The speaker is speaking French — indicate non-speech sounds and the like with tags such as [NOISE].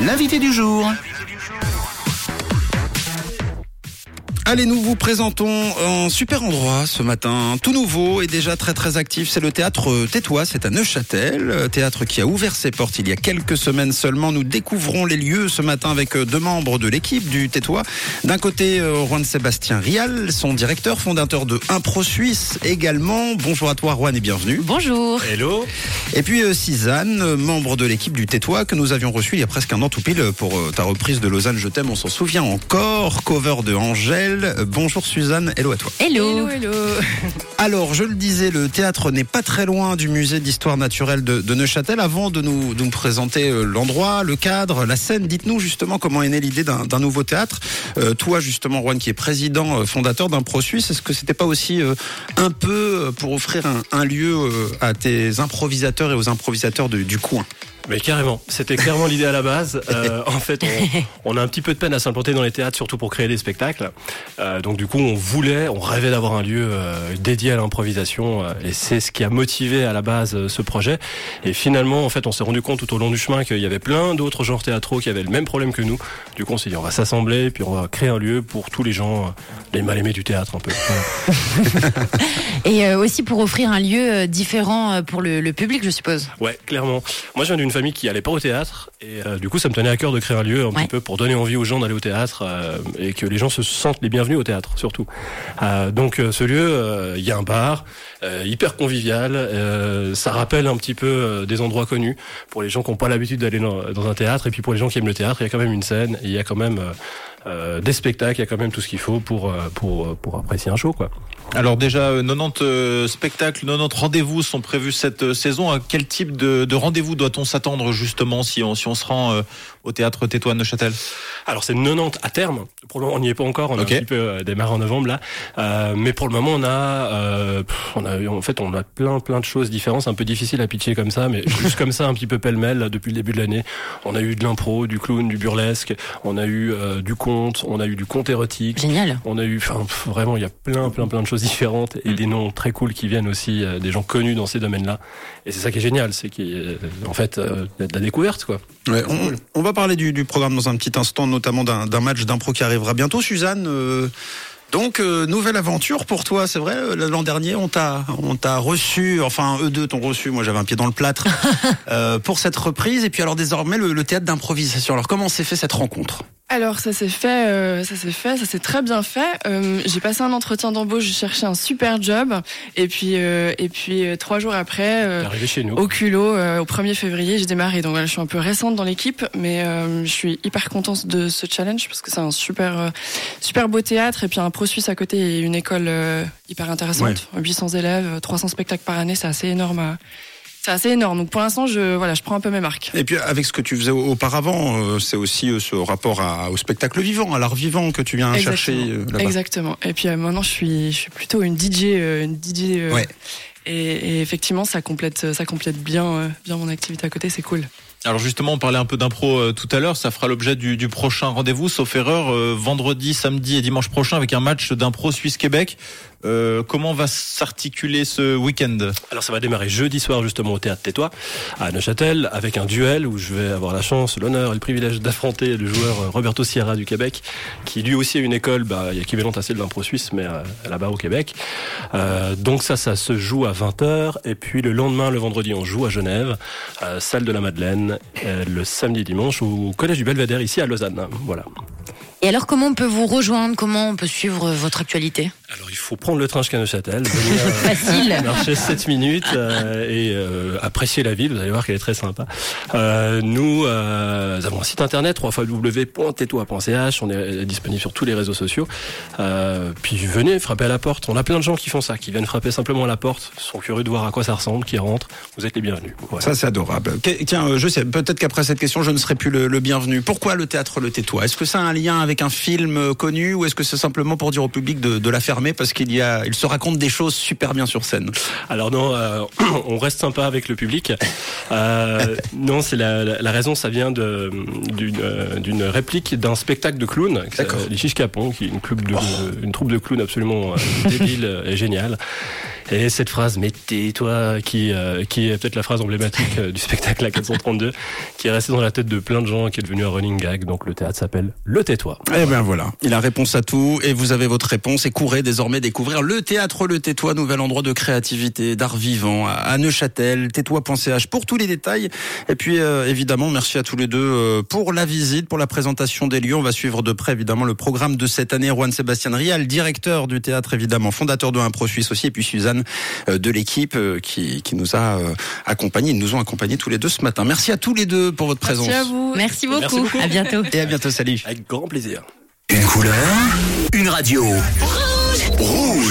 L'invité du jour. Allez, nous vous présentons un super endroit ce matin, tout nouveau et déjà très très actif. C'est le théâtre Tétois, c'est à Neuchâtel, théâtre qui a ouvert ses portes il y a quelques semaines seulement. Nous découvrons les lieux ce matin avec deux membres de l'équipe du Tétois. D'un côté, euh, Juan Sébastien Rial, son directeur, fondateur de Impro Suisse également. Bonjour à toi Juan et bienvenue. Bonjour. Hello. Et puis euh, Suzanne, membre de l'équipe du Tétois que nous avions reçu il y a presque un an tout pile pour euh, ta reprise de Lausanne Je t'aime, on s'en souvient encore, cover de Angèle. Bonjour Suzanne, hello à toi. Hello. hello. [LAUGHS] Alors, je le disais, le théâtre n'est pas très loin du musée d'histoire naturelle de, de, Neuchâtel. Avant de nous, de nous présenter euh, l'endroit, le cadre, la scène, dites-nous justement comment est née l'idée d'un nouveau théâtre. Euh, toi, justement, Juan, qui est président euh, fondateur d'Impro Suisse, est-ce que c'était pas aussi euh, un peu pour offrir un, un lieu euh, à tes improvisateurs et aux improvisateurs de, du coin? Mais carrément, c'était clairement l'idée à la base. [LAUGHS] Euh, en fait, on, on, a un petit peu de peine à s'implanter dans les théâtres, surtout pour créer des spectacles. Euh, donc du coup, on voulait, on rêvait d'avoir un lieu euh, dédié à l'improvisation, euh, et c'est ce qui a motivé à la base euh, ce projet. Et finalement, en fait, on s'est rendu compte tout au long du chemin qu'il y avait plein d'autres genres théâtraux qui avaient le même problème que nous. Du coup, on s'est dit, on va s'assembler, puis on va créer un lieu pour tous les gens, euh, les mal aimés du théâtre, un peu. Voilà. [LAUGHS] et aussi pour offrir un lieu différent pour le, le public, je suppose. Ouais, clairement. Moi, je viens d'une famille qui allait pas au théâtre et euh, du coup ça me tenait à cœur de créer un lieu un ouais. petit peu pour donner envie aux gens d'aller au théâtre euh, et que les gens se sentent les bienvenus au théâtre surtout. Euh, donc ce lieu, il y a un bar hyper convivial, ça rappelle un petit peu des endroits connus pour les gens qui n'ont pas l'habitude d'aller dans, dans, un théâtre et puis pour les gens qui aiment le théâtre, il y a quand même une scène, il y a quand même euh, des spectacles, il y a quand même tout ce qu'il faut pour, pour, pour apprécier un show. Quoi. Alors déjà, 90 euh, spectacles, 90 rendez-vous sont prévus cette euh, saison. À quel type de, de rendez-vous doit-on s'attendre justement si on, si on se rend euh, au théâtre Tétois Neuchâtel? Alors c'est 90 à terme. Pour le moment, on n'y est pas encore. On a okay. un petit peu euh, démarré en novembre là, euh, mais pour le moment, on a, euh, on a, en fait, on a plein, plein de choses différentes. C'est un peu difficile à pitcher comme ça, mais [LAUGHS] juste comme ça, un petit peu pêle-mêle depuis le début de l'année. On a eu de l'impro, du clown, du burlesque. On a eu euh, du conte. On a eu du conte érotique. Génial. On a eu, enfin, vraiment, il y a plein, plein, plein de choses différentes et mmh. des noms très cool qui viennent aussi, euh, des gens connus dans ces domaines-là. Et c'est ça qui est génial, c'est qu'en fait, euh, de la découverte, quoi. Ouais, on, on, va parler du, du, programme dans un petit instant, notamment d'un match d'impro qui arrivera bientôt. Suzanne, euh, donc euh, nouvelle aventure pour toi, c'est vrai. L'an dernier, on t'a on t'a reçu, enfin eux deux t'ont reçu. Moi, j'avais un pied dans le plâtre [LAUGHS] euh, pour cette reprise. Et puis alors désormais le, le théâtre d'improvisation. Alors comment s'est fait cette rencontre? Alors ça s'est fait, euh, ça s'est fait, ça s'est très bien fait. Euh, j'ai passé un entretien d'embauche, j'ai cherché un super job, et puis euh, et puis trois jours après, chez nous. au culot, au 1er février, j'ai démarré. Donc voilà, je suis un peu récente dans l'équipe, mais je suis hyper contente de ce challenge parce que c'est un super super beau théâtre et puis un pro suisse à côté et une école hyper intéressante. Ouais. 800 élèves, 300 spectacles par année, c'est assez énorme. À c'est assez énorme. Donc pour l'instant, je voilà, je prends un peu mes marques. Et puis avec ce que tu faisais auparavant, euh, c'est aussi euh, ce rapport à, au spectacle vivant, à l'art vivant que tu viens Exactement. chercher euh, là-bas. Exactement. Et puis maintenant, je suis je suis plutôt une DJ, une DJ. ouais. Et, et, effectivement, ça complète ça complète bien bien mon activité à côté. C'est cool. Alors justement, on parlait un peu d'impro euh, tout à l'heure, ça fera l'objet du, du, prochain rendez-vous, sauf erreur, euh, vendredi, samedi et dimanche prochain avec un match d'impro Suisse-Québec. Euh, comment va s'articuler ce week-end? Alors ça va démarrer jeudi soir justement au Théâtre Tétois à Neuchâtel avec un duel où je vais avoir la chance, l'honneur et le privilège d'affronter le joueur Roberto Sierra du Québec qui lui aussi a une école bah, équivalente à celle de l'impro suisse mais là-bas au Québec. Donc ça, ça se joue à 20h et puis le lendemain, le vendredi, on joue à Genève, salle de la Madeleine, le samedi dimanche au Collège du Belvédère ici à Lausanne. Voilà. Et alors, comment on peut vous rejoindre? Comment on peut suivre votre actualité? Alors, il faut prendre le train jusqu'à Neuchâtel, venir [LAUGHS] Facile. marcher 7 minutes euh, et euh, apprécier la ville. Vous allez voir qu'elle est très sympa. Euh, nous, nous avons un site internet www.tetois.ch. On est disponible sur tous les réseaux sociaux. Euh, puis venez frapper à la porte. On a plein de gens qui font ça, qui viennent frapper simplement à la porte, sont curieux de voir à quoi ça ressemble, qui rentrent. Vous êtes les bienvenus. Voilà. Ça, c'est adorable. Tiens, je sais, peut-être qu'après cette question, je ne serai plus le, le bienvenu. Pourquoi le théâtre Le Tétois Est-ce que ça a un lien avec un film connu ou est-ce que c'est simplement pour dire au public de, de la parce qu'il y a, il se raconte des choses super bien sur scène Alors non, euh, [CLEARS THROAT] on reste sympa avec le public. Euh, [LAUGHS] non, c'est la, la, la, raison, ça vient de, d'une, d'une réplique d'un spectacle de clown, les Chiches Capon, qui est une, de, oh. une troupe de clowns absolument euh, débile et géniale. Et cette phrase, mais tais-toi, qui, euh, est peut-être la phrase emblématique euh, du spectacle à 432, qui est restée dans la tête de plein de gens, qui est devenu un running gag. Donc le théâtre s'appelle Le Tais-toi. Eh bien voilà, il a réponse à tout et vous avez votre réponse et courez désormais découvrir le théâtre Le Tais-toi, nouvel endroit de créativité, d'art vivant à Neuchâtel, tais-toi.ch pour tous les détails. Et puis euh, évidemment, merci à tous les deux pour la visite, pour la présentation des lieux. On va suivre de près évidemment le programme de cette année. Juan Sébastien Rial, directeur du théâtre évidemment, fondateur de Impro Suisse aussi, et puis Suzanne euh, de l'équipe qui, qui nous a accompagnés, ils nous ont accompagnés tous les deux ce matin. Merci à tous les deux pour votre présence. Merci à vous. Merci beaucoup. Merci beaucoup. À bientôt. Et à bientôt, salut. Avec grand plaisir. Une couleur, une radio. Rouge.